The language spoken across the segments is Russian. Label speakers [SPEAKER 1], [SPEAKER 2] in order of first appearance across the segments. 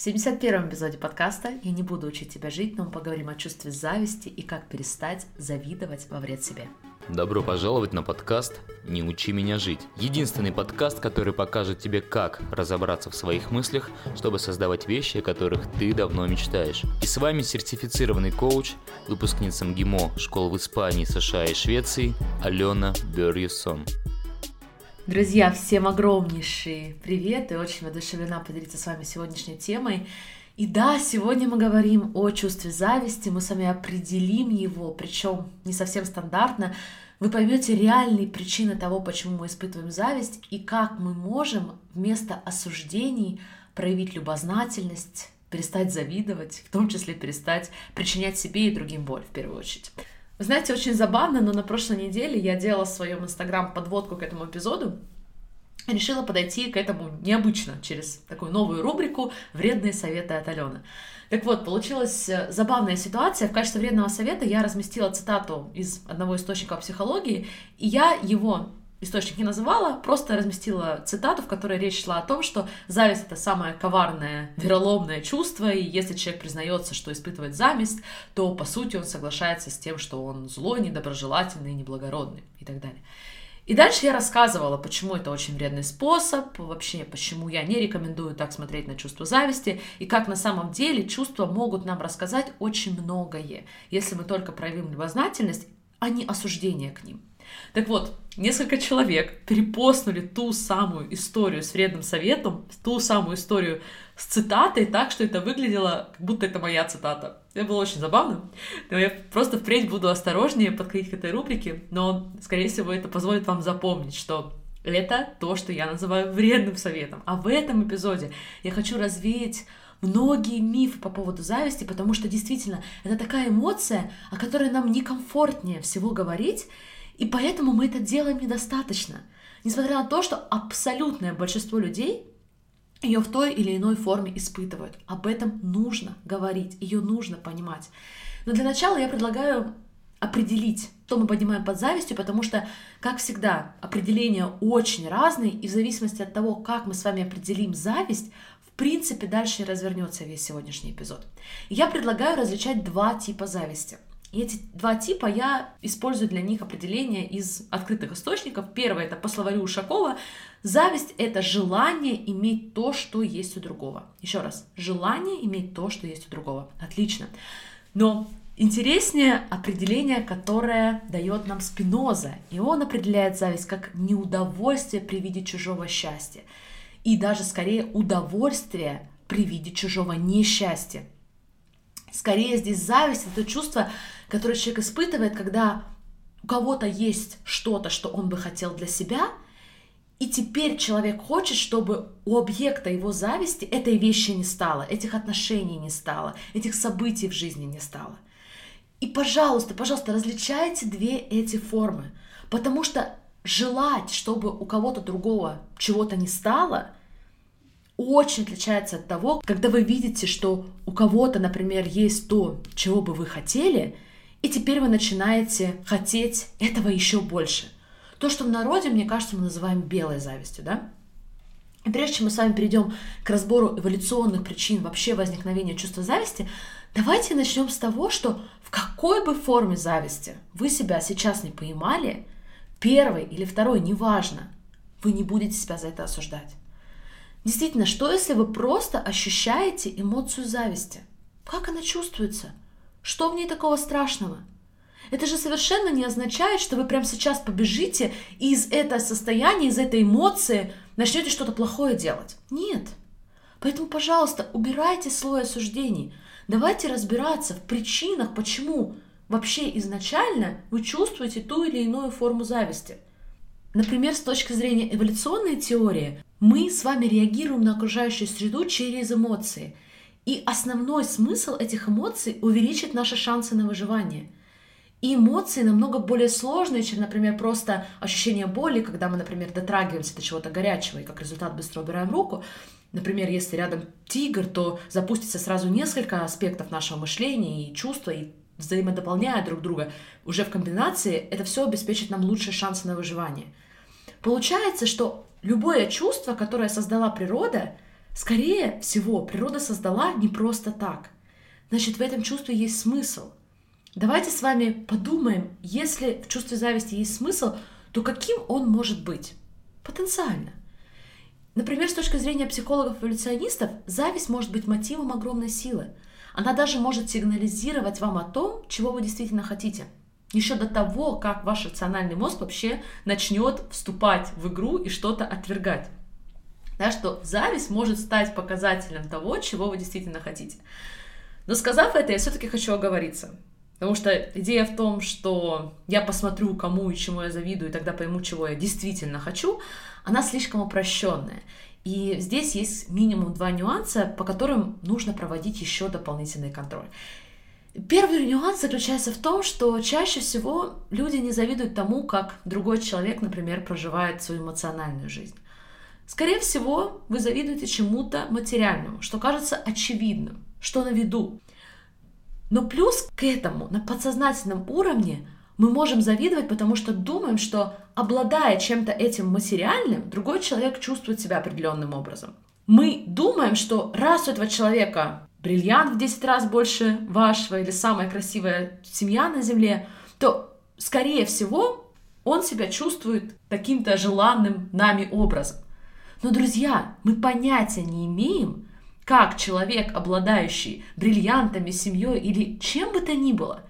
[SPEAKER 1] В 71-м эпизоде подкаста «Я не буду учить тебя жить», но мы поговорим о чувстве зависти и как перестать завидовать во вред себе.
[SPEAKER 2] Добро пожаловать на подкаст «Не учи меня жить». Единственный подкаст, который покажет тебе, как разобраться в своих мыслях, чтобы создавать вещи, о которых ты давно мечтаешь. И с вами сертифицированный коуч, выпускница МГИМО школ в Испании, США и Швеции Алена Берьюсон.
[SPEAKER 1] Друзья, всем огромнейший привет и очень воодушевлена поделиться с вами сегодняшней темой. И да, сегодня мы говорим о чувстве зависти, мы с вами определим его, причем не совсем стандартно. Вы поймете реальные причины того, почему мы испытываем зависть и как мы можем вместо осуждений проявить любознательность, перестать завидовать, в том числе перестать причинять себе и другим боль в первую очередь. Знаете, очень забавно, но на прошлой неделе я делала в своем инстаграм подводку к этому эпизоду, решила подойти к этому необычно, через такую новую рубрику «Вредные советы от Алены». Так вот, получилась э, забавная ситуация. В качестве вредного совета я разместила цитату из одного источника психологии, и я его источник не называла, просто разместила цитату, в которой речь шла о том, что зависть — это самое коварное, вероломное чувство, и если человек признается, что испытывает зависть, то, по сути, он соглашается с тем, что он злой, недоброжелательный, неблагородный и так далее. И дальше я рассказывала, почему это очень вредный способ, вообще, почему я не рекомендую так смотреть на чувство зависти, и как на самом деле чувства могут нам рассказать очень многое, если мы только проявим любознательность, а не осуждение к ним. Так вот, несколько человек перепостнули ту самую историю с вредным советом, ту самую историю с цитатой так, что это выглядело, как будто это моя цитата. Это было очень забавно. Но я просто впредь буду осторожнее подходить к этой рубрике, но, скорее всего, это позволит вам запомнить, что это то, что я называю вредным советом. А в этом эпизоде я хочу развеять многие мифы по поводу зависти, потому что действительно это такая эмоция, о которой нам некомфортнее всего говорить, и поэтому мы это делаем недостаточно. Несмотря на то, что абсолютное большинство людей ее в той или иной форме испытывают. Об этом нужно говорить, ее нужно понимать. Но для начала я предлагаю определить, что мы понимаем под завистью, потому что, как всегда, определения очень разные, и в зависимости от того, как мы с вами определим зависть, принципе, дальше развернется весь сегодняшний эпизод. я предлагаю различать два типа зависти – и эти два типа я использую для них определение из открытых источников. Первое это по словарю Ушакова. Зависть — это желание иметь то, что есть у другого. Еще раз, желание иметь то, что есть у другого. Отлично. Но интереснее определение, которое дает нам Спиноза. И он определяет зависть как неудовольствие при виде чужого счастья. И даже скорее удовольствие при виде чужого несчастья. Скорее здесь зависть — это чувство, которое человек испытывает, когда у кого-то есть что-то, что он бы хотел для себя, и теперь человек хочет, чтобы у объекта его зависти этой вещи не стало, этих отношений не стало, этих событий в жизни не стало. И, пожалуйста, пожалуйста, различайте две эти формы, потому что желать, чтобы у кого-то другого чего-то не стало – очень отличается от того, когда вы видите, что у кого-то, например, есть то, чего бы вы хотели, и теперь вы начинаете хотеть этого еще больше. То, что в народе, мне кажется, мы называем белой завистью, да? И прежде чем мы с вами перейдем к разбору эволюционных причин вообще возникновения чувства зависти, давайте начнем с того, что в какой бы форме зависти вы себя сейчас не поймали, первой или второй, неважно, вы не будете себя за это осуждать. Действительно, что если вы просто ощущаете эмоцию зависти? Как она чувствуется? Что в ней такого страшного? Это же совершенно не означает, что вы прямо сейчас побежите и из этого состояния, из этой эмоции начнете что-то плохое делать. Нет. Поэтому, пожалуйста, убирайте слой осуждений. Давайте разбираться в причинах, почему вообще изначально вы чувствуете ту или иную форму зависти. Например, с точки зрения эволюционной теории, мы с вами реагируем на окружающую среду через эмоции. И основной смысл этих эмоций — увеличить наши шансы на выживание. И эмоции намного более сложные, чем, например, просто ощущение боли, когда мы, например, дотрагиваемся до чего-то горячего и как результат быстро убираем руку. Например, если рядом тигр, то запустится сразу несколько аспектов нашего мышления и чувства, и взаимодополняя друг друга, уже в комбинации это все обеспечит нам лучшие шансы на выживание. Получается, что любое чувство, которое создала природа, Скорее всего, природа создала не просто так. Значит, в этом чувстве есть смысл. Давайте с вами подумаем, если в чувстве зависти есть смысл, то каким он может быть? Потенциально. Например, с точки зрения психологов-эволюционистов, зависть может быть мотивом огромной силы. Она даже может сигнализировать вам о том, чего вы действительно хотите. Еще до того, как ваш рациональный мозг вообще начнет вступать в игру и что-то отвергать. Да, что зависть может стать показателем того, чего вы действительно хотите. Но сказав это, я все-таки хочу оговориться. Потому что идея в том, что я посмотрю, кому и чему я завидую, и тогда пойму, чего я действительно хочу, она слишком упрощенная. И здесь есть минимум два нюанса, по которым нужно проводить еще дополнительный контроль. Первый нюанс заключается в том, что чаще всего люди не завидуют тому, как другой человек, например, проживает свою эмоциональную жизнь. Скорее всего, вы завидуете чему-то материальному, что кажется очевидным, что на виду. Но плюс к этому на подсознательном уровне мы можем завидовать, потому что думаем, что обладая чем-то этим материальным, другой человек чувствует себя определенным образом. Мы думаем, что раз у этого человека бриллиант в 10 раз больше вашего или самая красивая семья на земле, то, скорее всего, он себя чувствует таким-то желанным нами образом. Но, друзья, мы понятия не имеем, как человек, обладающий бриллиантами, семьей или чем бы то ни было,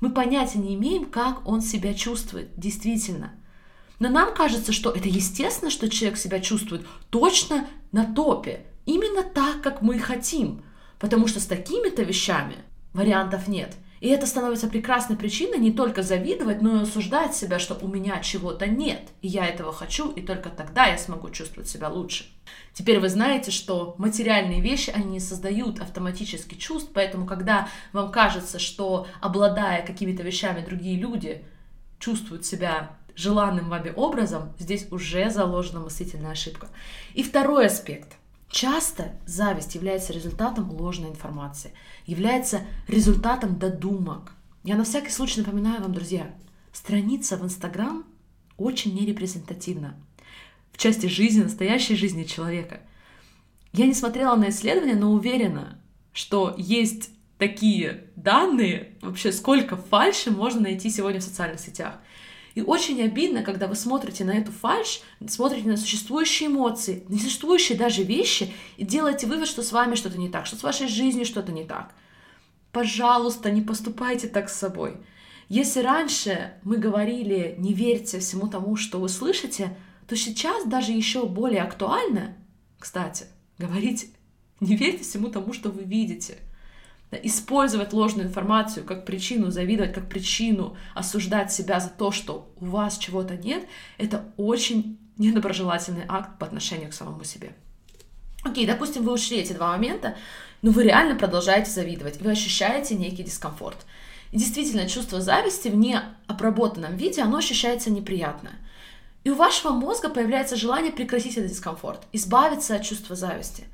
[SPEAKER 1] мы понятия не имеем, как он себя чувствует действительно. Но нам кажется, что это естественно, что человек себя чувствует точно на топе, именно так, как мы хотим, потому что с такими-то вещами вариантов нет – и это становится прекрасной причиной не только завидовать, но и осуждать себя, что у меня чего-то нет, и я этого хочу, и только тогда я смогу чувствовать себя лучше. Теперь вы знаете, что материальные вещи, они не создают автоматически чувств, поэтому когда вам кажется, что обладая какими-то вещами другие люди чувствуют себя желанным вами образом, здесь уже заложена мыслительная ошибка. И второй аспект – Часто зависть является результатом ложной информации, является результатом додумок. Я на всякий случай напоминаю вам, друзья, страница в Инстаграм очень нерепрезентативна в части жизни, настоящей жизни человека. Я не смотрела на исследования, но уверена, что есть такие данные, вообще сколько фальши можно найти сегодня в социальных сетях. И очень обидно, когда вы смотрите на эту фальш, смотрите на существующие эмоции, несуществующие даже вещи, и делаете вывод, что с вами что-то не так, что с вашей жизнью что-то не так. Пожалуйста, не поступайте так с собой. Если раньше мы говорили «не верьте всему тому, что вы слышите», то сейчас даже еще более актуально, кстати, говорить «не верьте всему тому, что вы видите» использовать ложную информацию как причину завидовать, как причину осуждать себя за то, что у вас чего-то нет, это очень недоброжелательный акт по отношению к самому себе. Окей, допустим, вы ушли эти два момента, но вы реально продолжаете завидовать, вы ощущаете некий дискомфорт. И действительно, чувство зависти в необработанном виде, оно ощущается неприятно. И у вашего мозга появляется желание прекратить этот дискомфорт, избавиться от чувства зависти.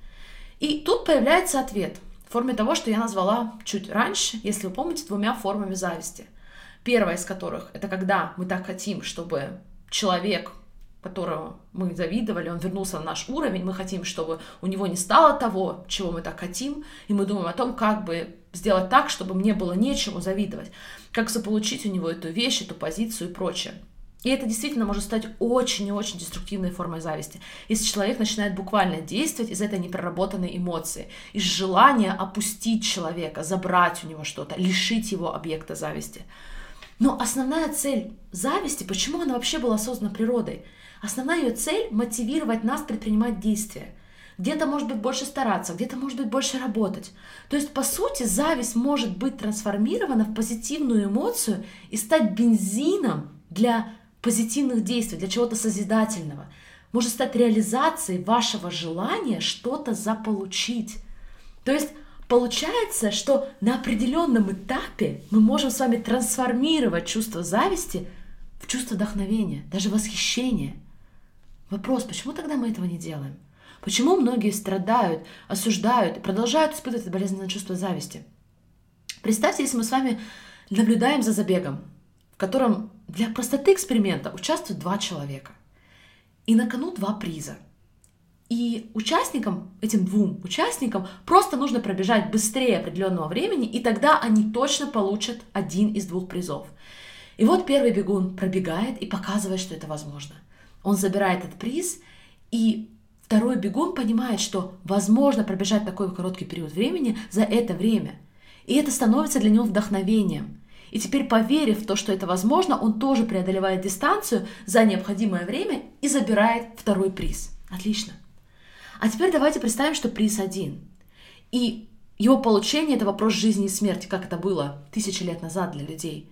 [SPEAKER 1] И тут появляется ответ – в форме того, что я назвала чуть раньше, если вы помните, двумя формами зависти. Первая из которых — это когда мы так хотим, чтобы человек, которого мы завидовали, он вернулся на наш уровень, мы хотим, чтобы у него не стало того, чего мы так хотим, и мы думаем о том, как бы сделать так, чтобы мне было нечему завидовать, как заполучить у него эту вещь, эту позицию и прочее. И это действительно может стать очень и очень деструктивной формой зависти, если человек начинает буквально действовать из этой непроработанной эмоции, из желания опустить человека, забрать у него что-то, лишить его объекта зависти. Но основная цель зависти, почему она вообще была создана природой? Основная ее цель — мотивировать нас предпринимать действия. Где-то, может быть, больше стараться, где-то, может быть, больше работать. То есть, по сути, зависть может быть трансформирована в позитивную эмоцию и стать бензином для позитивных действий, для чего-то созидательного, может стать реализацией вашего желания что-то заполучить. То есть получается, что на определенном этапе мы можем с вами трансформировать чувство зависти в чувство вдохновения, даже восхищения. Вопрос, почему тогда мы этого не делаем? Почему многие страдают, осуждают и продолжают испытывать это болезненное чувство зависти? Представьте, если мы с вами наблюдаем за забегом, в котором для простоты эксперимента участвуют два человека. И на кону два приза. И участникам, этим двум участникам, просто нужно пробежать быстрее определенного времени, и тогда они точно получат один из двух призов. И вот первый бегун пробегает и показывает, что это возможно. Он забирает этот приз, и второй бегун понимает, что возможно пробежать такой короткий период времени за это время. И это становится для него вдохновением. И теперь, поверив в то, что это возможно, он тоже преодолевает дистанцию за необходимое время и забирает второй приз. Отлично. А теперь давайте представим, что приз один. И его получение – это вопрос жизни и смерти, как это было тысячи лет назад для людей.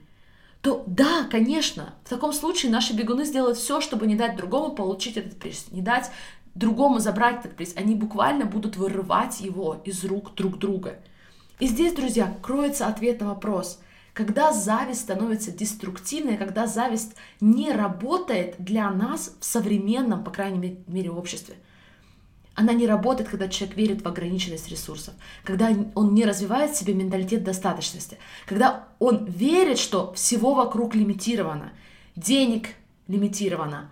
[SPEAKER 1] То да, конечно, в таком случае наши бегуны сделают все, чтобы не дать другому получить этот приз, не дать другому забрать этот приз. Они буквально будут вырывать его из рук друг друга. И здесь, друзья, кроется ответ на вопрос – когда зависть становится деструктивной, когда зависть не работает для нас в современном, по крайней мере, обществе. Она не работает, когда человек верит в ограниченность ресурсов, когда он не развивает в себе менталитет достаточности, когда он верит, что всего вокруг лимитировано, денег лимитировано,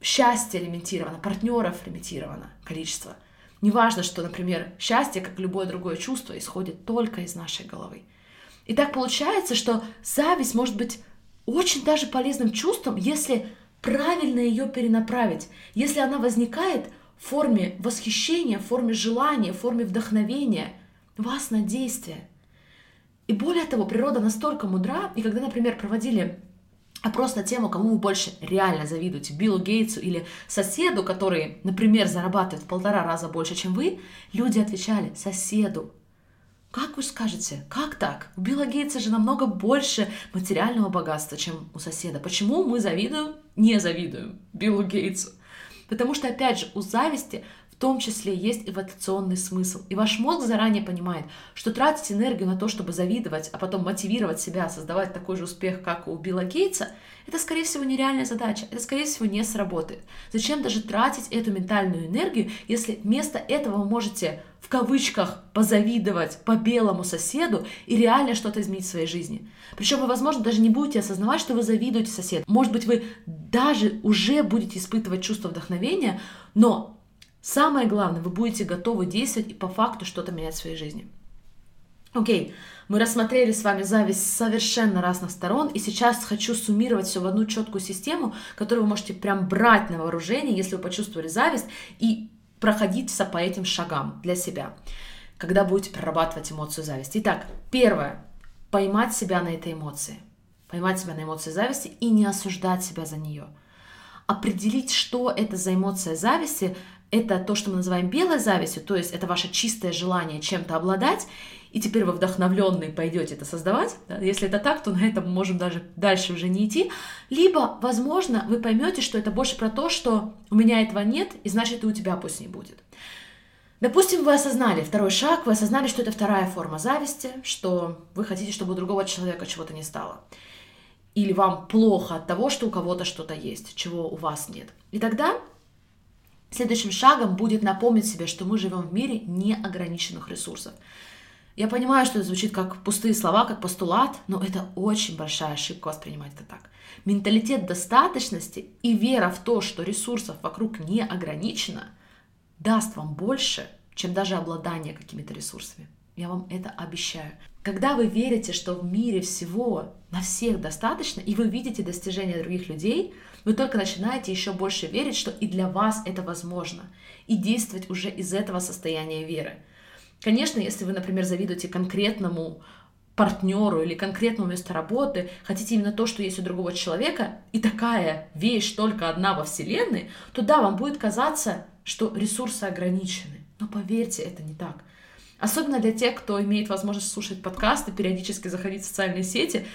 [SPEAKER 1] счастье лимитировано, партнеров лимитировано, количество. Неважно, что, например, счастье, как любое другое чувство, исходит только из нашей головы. И так получается, что зависть может быть очень даже полезным чувством, если правильно ее перенаправить, если она возникает в форме восхищения, в форме желания, в форме вдохновения вас на действие. И более того, природа настолько мудра, и когда, например, проводили опрос на тему, кому вы больше реально завидуете, Биллу Гейтсу или соседу, который, например, зарабатывает в полтора раза больше, чем вы, люди отвечали соседу. Как вы скажете, как так? У Билла Гейтса же намного больше материального богатства, чем у соседа. Почему мы завидуем, не завидуем Биллу Гейтсу? Потому что, опять же, у зависти в том числе есть эволюционный смысл. И ваш мозг заранее понимает, что тратить энергию на то, чтобы завидовать, а потом мотивировать себя создавать такой же успех, как у Билла Гейтса, это, скорее всего, нереальная задача. Это, скорее всего, не сработает. Зачем даже тратить эту ментальную энергию, если вместо этого вы можете в кавычках позавидовать по белому соседу и реально что-то изменить в своей жизни. Причем вы, возможно, даже не будете осознавать, что вы завидуете соседу. Может быть, вы даже уже будете испытывать чувство вдохновения, но Самое главное, вы будете готовы действовать и по факту что-то менять в своей жизни. Окей, мы рассмотрели с вами зависть совершенно разных сторон, и сейчас хочу суммировать все в одну четкую систему, которую вы можете прям брать на вооружение, если вы почувствовали зависть, и проходиться по этим шагам для себя, когда будете прорабатывать эмоцию зависти. Итак, первое, поймать себя на этой эмоции, поймать себя на эмоции зависти и не осуждать себя за нее. Определить, что это за эмоция зависти, это то, что мы называем белой завистью, то есть это ваше чистое желание чем-то обладать, и теперь вы вдохновленные пойдете это создавать. Да? Если это так, то на этом мы можем даже дальше уже не идти. Либо, возможно, вы поймете, что это больше про то, что у меня этого нет, и значит и у тебя пусть не будет. Допустим, вы осознали второй шаг, вы осознали, что это вторая форма зависти, что вы хотите, чтобы у другого человека чего-то не стало. Или вам плохо от того, что у кого-то что-то есть, чего у вас нет. И тогда Следующим шагом будет напомнить себе, что мы живем в мире неограниченных ресурсов. Я понимаю, что это звучит как пустые слова, как постулат, но это очень большая ошибка воспринимать это так. Менталитет достаточности и вера в то, что ресурсов вокруг не ограничено, даст вам больше, чем даже обладание какими-то ресурсами. Я вам это обещаю. Когда вы верите, что в мире всего на всех достаточно, и вы видите достижения других людей, вы только начинаете еще больше верить, что и для вас это возможно, и действовать уже из этого состояния веры. Конечно, если вы, например, завидуете конкретному партнеру или конкретному месту работы, хотите именно то, что есть у другого человека, и такая вещь только одна во Вселенной, то да, вам будет казаться, что ресурсы ограничены. Но поверьте, это не так. Особенно для тех, кто имеет возможность слушать подкасты, периодически заходить в социальные сети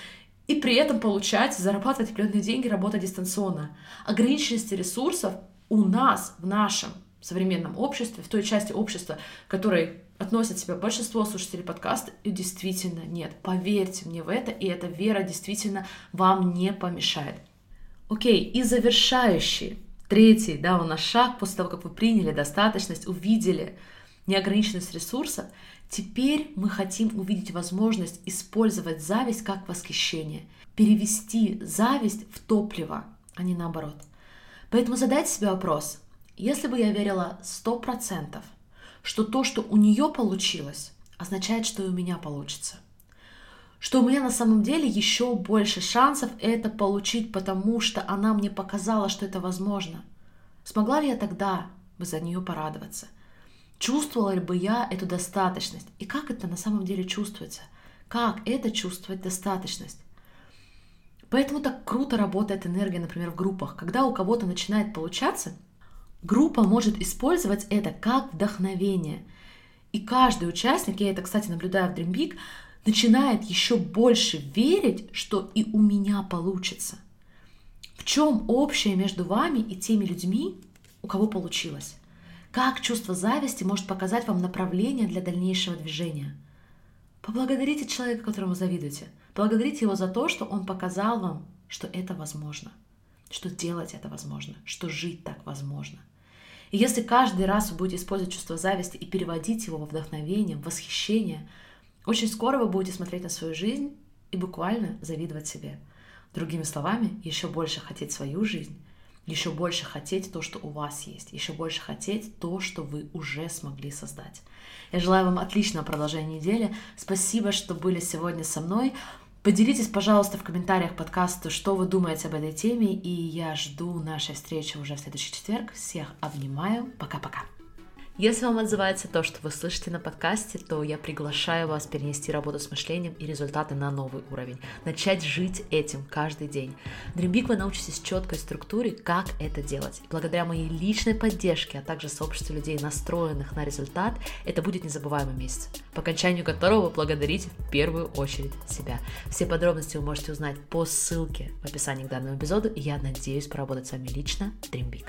[SPEAKER 1] и при этом получать, зарабатывать определенные деньги, работать дистанционно. Ограниченности ресурсов у нас, в нашем современном обществе, в той части общества, которой относят себя большинство слушателей подкаста, и действительно нет. Поверьте мне в это, и эта вера действительно вам не помешает. Окей, и завершающий, третий, да, у нас шаг после того, как вы приняли достаточность, увидели неограниченность ресурсов, теперь мы хотим увидеть возможность использовать зависть как восхищение, перевести зависть в топливо, а не наоборот. Поэтому задайте себе вопрос, Если бы я верила сто процентов, что то, что у нее получилось, означает, что и у меня получится. Что у меня на самом деле еще больше шансов это получить, потому что она мне показала, что это возможно. Смогла ли я тогда бы за нее порадоваться? Чувствовала ли бы я эту достаточность? И как это на самом деле чувствуется? Как это чувствовать достаточность? Поэтому так круто работает энергия, например, в группах. Когда у кого-то начинает получаться, группа может использовать это как вдохновение. И каждый участник, я это, кстати, наблюдаю в Dream Big, начинает еще больше верить, что и у меня получится. В чем общее между вами и теми людьми, у кого получилось? Как чувство зависти может показать вам направление для дальнейшего движения? Поблагодарите человека, которому завидуете. Благодарите его за то, что он показал вам, что это возможно, что делать это возможно, что жить так возможно. И если каждый раз вы будете использовать чувство зависти и переводить его во вдохновение, в восхищение, очень скоро вы будете смотреть на свою жизнь и буквально завидовать себе. Другими словами, еще больше хотеть свою жизнь, еще больше хотеть то, что у вас есть, еще больше хотеть то, что вы уже смогли создать. Я желаю вам отличного продолжения недели. Спасибо, что были сегодня со мной. Поделитесь, пожалуйста, в комментариях подкаста, что вы думаете об этой теме, и я жду нашей встречи уже в следующий четверг. Всех обнимаю. Пока-пока. Если вам отзывается то, что вы слышите на подкасте, то я приглашаю вас перенести работу с мышлением и результаты на новый уровень. Начать жить этим каждый день. Dream вы научитесь четкой структуре, как это делать. И благодаря моей личной поддержке, а также сообществу людей, настроенных на результат, это будет незабываемый месяц, по окончанию которого вы благодарите в первую очередь себя. Все подробности вы можете узнать по ссылке в описании к данному эпизоду, и я надеюсь поработать с вами лично Dream